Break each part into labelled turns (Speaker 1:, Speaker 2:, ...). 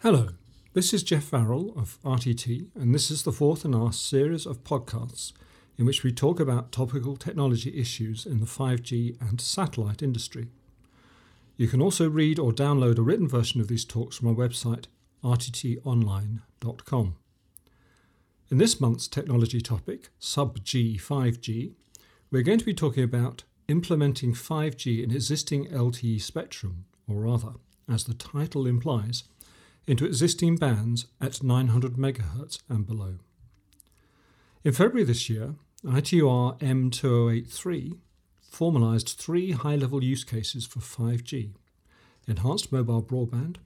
Speaker 1: Hello, this is Geoff Varrall of RTT, and this is the fourth in our series of podcasts in which we talk about topical technology issues in the 5G and satellite industry. You can also read or download a written version of these talks from our website, rttonline.com. In this month's technology topic, Sub G 5G, we're going to be talking about implementing 5G in existing LTE spectrum, or rather, as the title implies, into existing bands at 900 MHz and below. In February this year, ITUR M2083 formalised three high level use cases for 5G enhanced mobile broadband,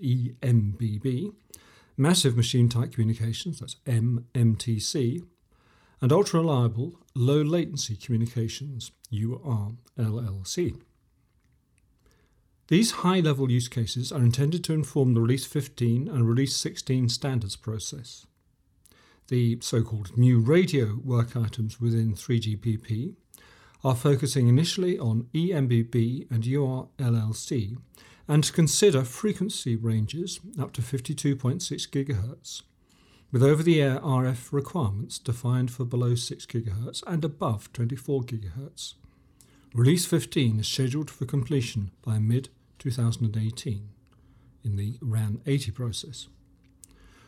Speaker 1: EMBB, massive machine type communications, that's MMTC, and ultra reliable low latency communications, URLLC. These high level use cases are intended to inform the Release 15 and Release 16 standards process. The so called new radio work items within 3GPP are focusing initially on EMBB and URLLC and consider frequency ranges up to 52.6 GHz, with over the air RF requirements defined for below 6 GHz and above 24 GHz. Release 15 is scheduled for completion by mid 2018 in the RAN 80 process.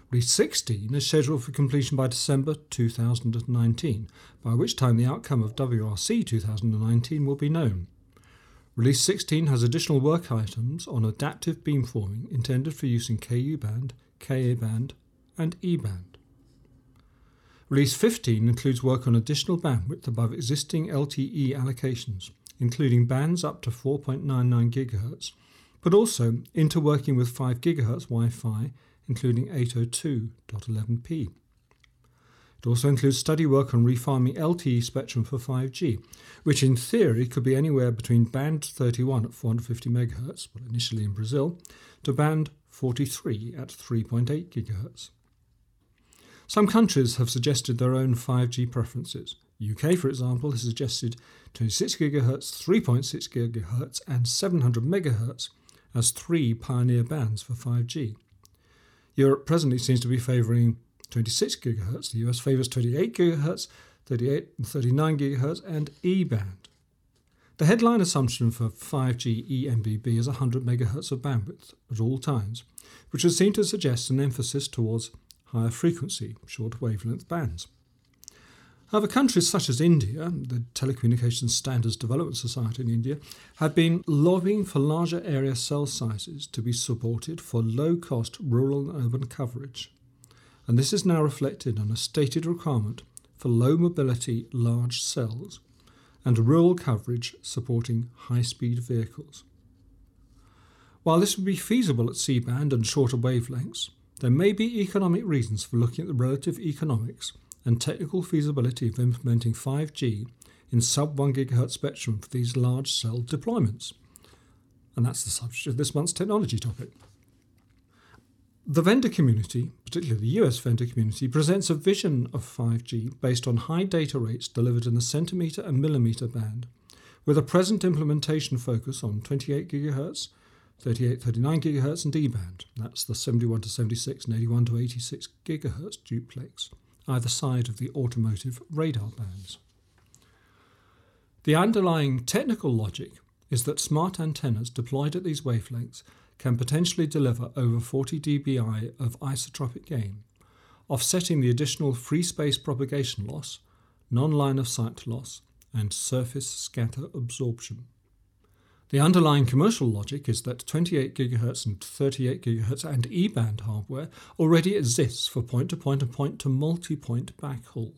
Speaker 1: Release 16 is scheduled for completion by December 2019, by which time the outcome of WRC 2019 will be known. Release 16 has additional work items on adaptive beamforming intended for use in KU band, KA band, and E band. Release 15 includes work on additional bandwidth above existing LTE allocations, including bands up to 4.99 GHz, but also interworking with 5 GHz Wi Fi, including 802.11p. It also includes study work on refarming LTE spectrum for 5G, which in theory could be anywhere between band 31 at 450 MHz, well, initially in Brazil, to band 43 at 3.8 GHz. Some countries have suggested their own 5G preferences. UK, for example, has suggested 26 GHz, 3.6 GHz, and 700 MHz as three pioneer bands for 5G. Europe presently seems to be favouring 26 GHz, the US favours 28 GHz, 38 and 39 GHz, and E band. The headline assumption for 5G EMBB is 100 MHz of bandwidth at all times, which would seem to suggest an emphasis towards higher frequency, short wavelength bands. However, countries such as India, the Telecommunications Standards Development Society in India, have been lobbying for larger area cell sizes to be supported for low cost rural and urban coverage. And this is now reflected in a stated requirement for low mobility large cells and rural coverage supporting high speed vehicles. While this would be feasible at C band and shorter wavelengths, there may be economic reasons for looking at the relative economics and technical feasibility of implementing 5G in sub 1 GHz spectrum for these large cell deployments. And that's the subject of this month's technology topic. The vendor community, particularly the US vendor community, presents a vision of 5G based on high data rates delivered in the centimeter and millimeter band, with a present implementation focus on 28 GHz, 38, 39 GHz, and D band. That's the 71 to 76 and 81 to 86 GHz duplex either side of the automotive radar bands. The underlying technical logic is that smart antennas deployed at these wavelengths can potentially deliver over 40 dBi of isotropic gain, offsetting the additional free space propagation loss, non line of sight loss, and surface scatter absorption. The underlying commercial logic is that 28 GHz and 38 GHz and E band hardware already exists for point to point and point to multi point backhaul.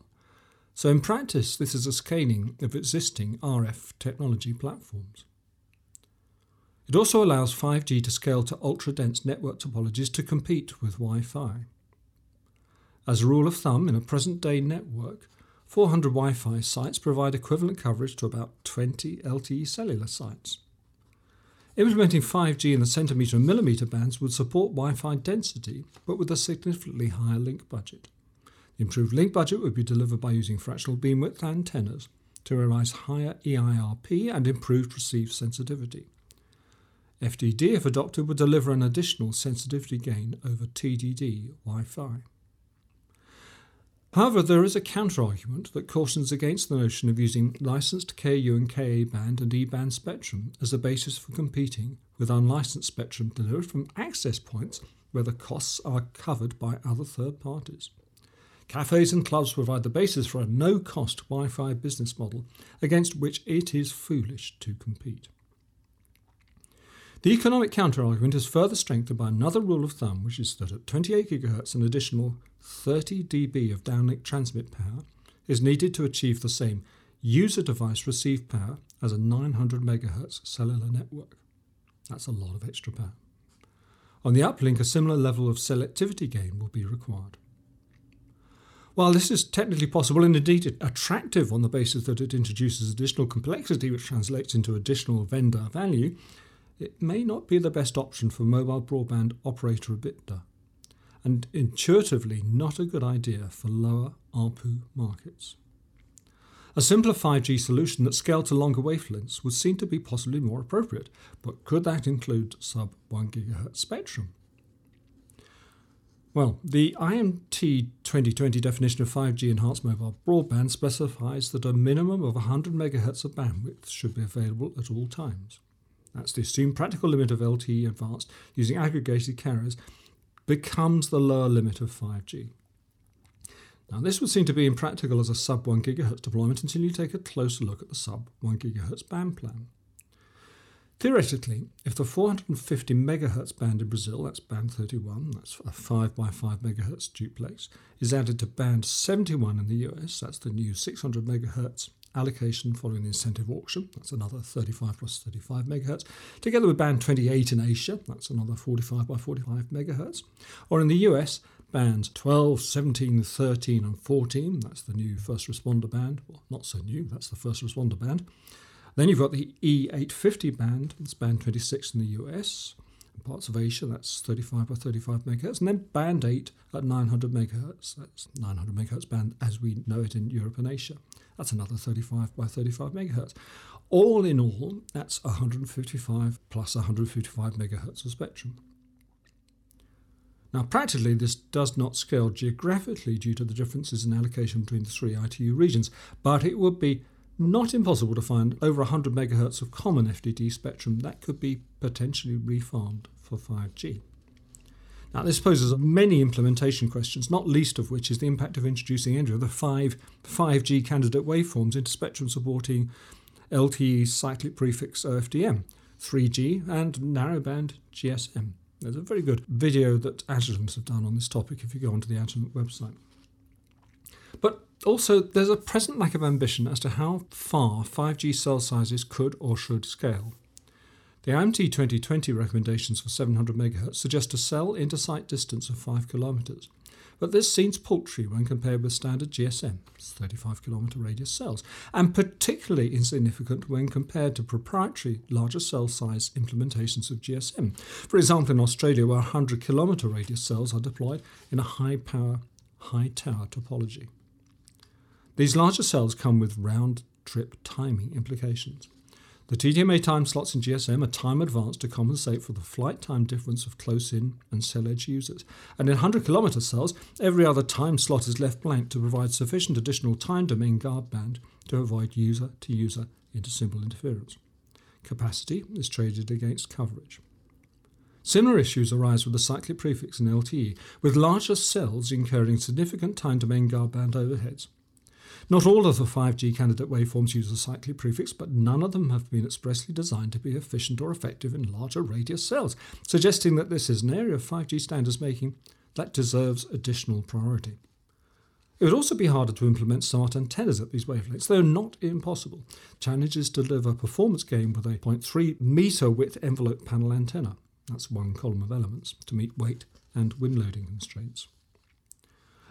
Speaker 1: So, in practice, this is a scaling of existing RF technology platforms. It also allows 5G to scale to ultra dense network topologies to compete with Wi Fi. As a rule of thumb, in a present day network, 400 Wi Fi sites provide equivalent coverage to about 20 LTE cellular sites. Implementing 5G in the centimetre and millimetre bands would support Wi Fi density, but with a significantly higher link budget. The improved link budget would be delivered by using fractional beam width antennas to realize higher EIRP and improved receive sensitivity. FDD, if adopted, would deliver an additional sensitivity gain over TDD Wi Fi. However, there is a counter-argument that cautions against the notion of using licensed KU and KA band and E band spectrum as a basis for competing with unlicensed spectrum delivered from access points where the costs are covered by other third parties. Cafes and clubs provide the basis for a no cost Wi Fi business model against which it is foolish to compete. The economic counterargument is further strengthened by another rule of thumb, which is that at 28 GHz, an additional 30 dB of downlink transmit power is needed to achieve the same user device receive power as a 900 MHz cellular network. That's a lot of extra power. On the uplink, a similar level of selectivity gain will be required. While this is technically possible and indeed attractive on the basis that it introduces additional complexity which translates into additional vendor value, it may not be the best option for mobile broadband operator EBITDA, and intuitively not a good idea for lower ARPU markets. A simpler 5G solution that scaled to longer wavelengths would seem to be possibly more appropriate, but could that include sub 1 GHz spectrum? Well, the IMT 2020 definition of 5G enhanced mobile broadband specifies that a minimum of 100 MHz of bandwidth should be available at all times. That's the assumed practical limit of LTE advanced using aggregated carriers becomes the lower limit of 5G. Now, this would seem to be impractical as a sub 1 GHz deployment until you take a closer look at the sub 1 GHz band plan. Theoretically, if the 450 MHz band in Brazil, that's band 31, that's a 5 by 5 MHz duplex, is added to band 71 in the US, that's the new 600 MHz allocation following the incentive auction, that's another 35 plus 35 megahertz, together with band 28 in Asia, that's another 45 by 45 megahertz, or in the US, bands 12, 17, 13, and 14, that's the new first responder band, well, not so new, that's the first responder band. Then you've got the E850 band, that's band 26 in the US, parts of Asia, that's 35 by 35 megahertz, and then band 8 at 900 megahertz, that's 900 megahertz band as we know it in Europe and Asia. That's another 35 by 35 megahertz. All in all, that's 155 plus 155 megahertz of spectrum. Now, practically, this does not scale geographically due to the differences in allocation between the three ITU regions, but it would be not impossible to find over 100 megahertz of common FDD spectrum that could be potentially refarmed for 5G. Now, this poses many implementation questions, not least of which is the impact of introducing any of the five 5G candidate waveforms into spectrum supporting LTE cyclic prefix OFDM, 3G, and narrowband GSM. There's a very good video that Agilent have done on this topic if you go onto the Agilent website. But also, there's a present lack of ambition as to how far 5G cell sizes could or should scale. The IMT 2020 recommendations for 700 MHz suggest a cell inter-site distance of 5 km, but this seems paltry when compared with standard GSM, 35 km radius cells, and particularly insignificant when compared to proprietary larger cell size implementations of GSM. For example, in Australia, where 100 km radius cells are deployed in a high power, high tower topology. These larger cells come with round trip timing implications. The TDMA time slots in GSM are time advanced to compensate for the flight time difference of close in and cell edge users. And in 100 km cells, every other time slot is left blank to provide sufficient additional time domain guard band to avoid user to user intersymbol interference. Capacity is traded against coverage. Similar issues arise with the cyclic prefix in LTE, with larger cells incurring significant time domain guard band overheads. Not all of the 5G candidate waveforms use a cyclic prefix, but none of them have been expressly designed to be efficient or effective in larger radius cells, suggesting that this is an area of 5G standards making that deserves additional priority. It would also be harder to implement smart antennas at these wavelengths, though not impossible. Challenges to deliver performance gain with a 0.3 meter width envelope panel antenna. That's one column of elements to meet weight and wind loading constraints.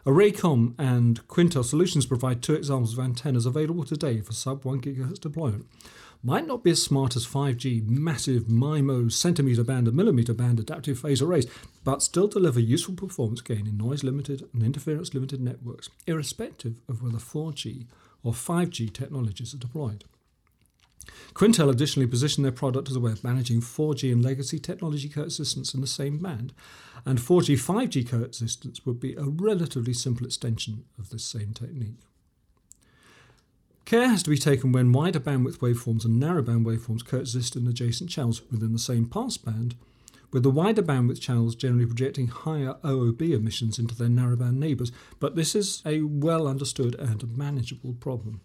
Speaker 1: ArrayComm and Quintel Solutions provide two examples of antennas available today for sub 1 GHz deployment. Might not be as smart as 5G massive MIMO centimeter band and millimeter band adaptive phase arrays, but still deliver useful performance gain in noise limited and interference limited networks, irrespective of whether 4G or 5G technologies are deployed. Quintel additionally positioned their product as a way of managing 4G and legacy technology coexistence in the same band, and 4G 5G coexistence would be a relatively simple extension of this same technique. Care has to be taken when wider bandwidth waveforms and narrowband waveforms coexist in adjacent channels within the same passband, with the wider bandwidth channels generally projecting higher OOB emissions into their narrowband neighbours, but this is a well understood and manageable problem.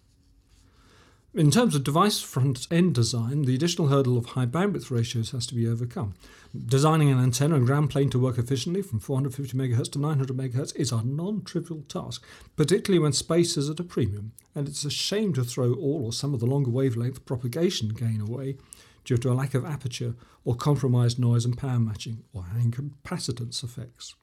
Speaker 1: In terms of device front end design, the additional hurdle of high bandwidth ratios has to be overcome. Designing an antenna and ground plane to work efficiently from 450 MHz to 900 MHz is a non trivial task, particularly when space is at a premium, and it's a shame to throw all or some of the longer wavelength propagation gain away due to a lack of aperture or compromised noise and power matching or incapacitance effects.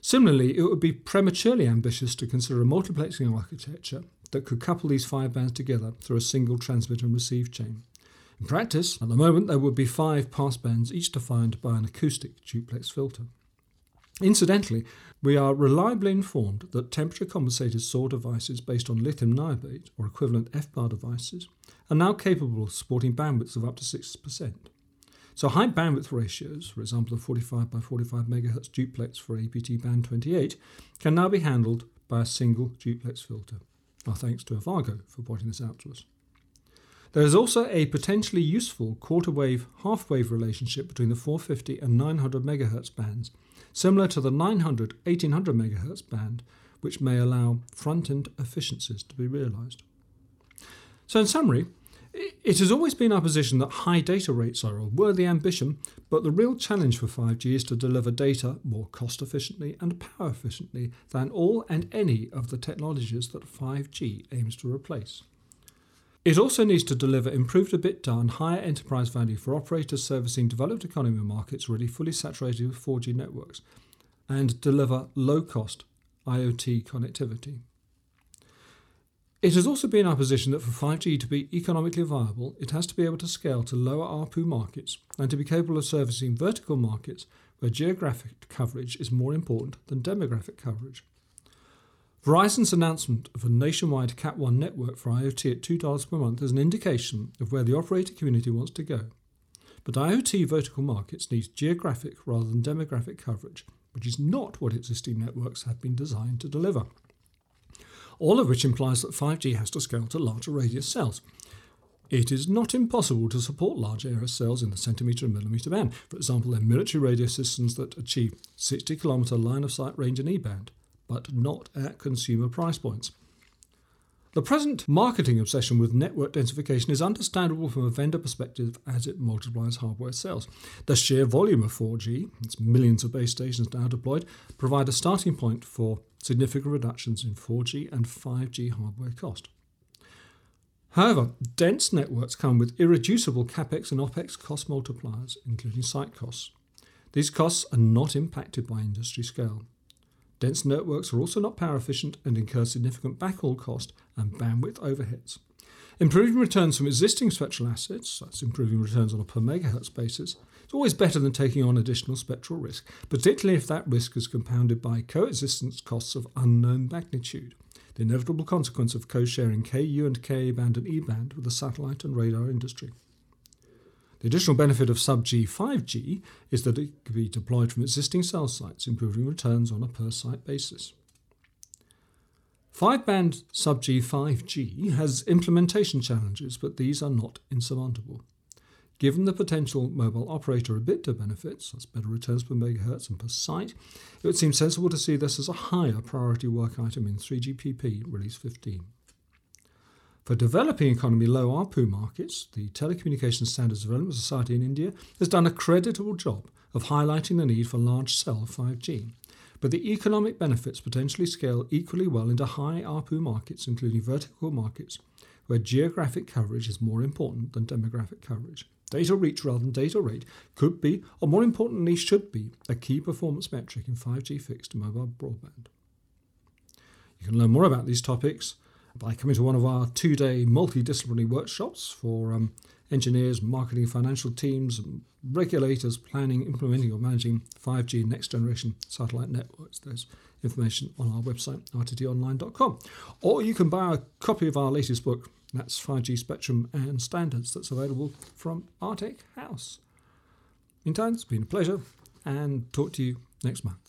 Speaker 1: Similarly, it would be prematurely ambitious to consider a multiplexing architecture that could couple these five bands together through a single transmit and receive chain. In practice, at the moment, there would be five passbands, each defined by an acoustic duplex filter. Incidentally, we are reliably informed that temperature compensated SAW devices based on lithium niobate or equivalent FBAR devices are now capable of supporting bandwidths of up to 6%. So high bandwidth ratios, for example, a 45 by 45 MHz duplex for APT band 28, can now be handled by a single duplex filter. Our thanks to Avago for pointing this out to us. There is also a potentially useful quarter wave half wave relationship between the 450 and 900 MHz bands, similar to the 900 1800 MHz band, which may allow front end efficiencies to be realized. So, in summary, it has always been our position that high data rates are a worthy ambition, but the real challenge for 5G is to deliver data more cost efficiently and power efficiently than all and any of the technologies that 5G aims to replace. It also needs to deliver improved EBITDA and higher enterprise value for operators servicing developed economy markets already fully saturated with 4G networks, and deliver low cost IoT connectivity. It has also been our position that for 5G to be economically viable, it has to be able to scale to lower ARPU markets and to be capable of servicing vertical markets where geographic coverage is more important than demographic coverage. Verizon's announcement of a nationwide Cat 1 network for IoT at $2 per month is an indication of where the operator community wants to go. But IoT vertical markets need geographic rather than demographic coverage, which is not what existing networks have been designed to deliver all of which implies that 5G has to scale to larger radius cells. It is not impossible to support large area cells in the centimetre and millimetre band. For example, in military radio systems that achieve 60 kilometre line of sight range in E band, but not at consumer price points. The present marketing obsession with network densification is understandable from a vendor perspective as it multiplies hardware sales. The sheer volume of 4G, it's millions of base stations now deployed, provide a starting point for significant reductions in 4G and 5G hardware cost. However, dense networks come with irreducible capex and opex cost multipliers, including site costs. These costs are not impacted by industry scale. Dense networks are also not power efficient and incur significant backhaul cost and bandwidth overheads. Improving returns from existing spectral assets, that's improving returns on a per megahertz basis, is always better than taking on additional spectral risk, particularly if that risk is compounded by coexistence costs of unknown magnitude, the inevitable consequence of co sharing KU and KA band and E band with the satellite and radar industry. The additional benefit of sub G 5G is that it can be deployed from existing cell sites, improving returns on a per site basis. 5 band sub G 5G has implementation challenges, but these are not insurmountable. Given the potential mobile operator EBITDA benefits, that's better returns per megahertz and per site, it would seem sensible to see this as a higher priority work item in 3GPP Release 15. For developing economy low ARPU markets, the Telecommunications Standards Development Society in India has done a creditable job of highlighting the need for large cell 5G. But the economic benefits potentially scale equally well into high ARPU markets, including vertical markets, where geographic coverage is more important than demographic coverage. Data reach rather than data rate could be, or more importantly, should be, a key performance metric in 5G fixed mobile broadband. You can learn more about these topics by coming to one of our two day multidisciplinary workshops for um, engineers, marketing, financial teams, regulators planning, implementing, or managing 5G next generation satellite networks. There's information on our website, rttonline.com. Or you can buy a copy of our latest book, That's 5G spectrum and standards that's available from Artech House. Meantime, it's been a pleasure and talk to you next month.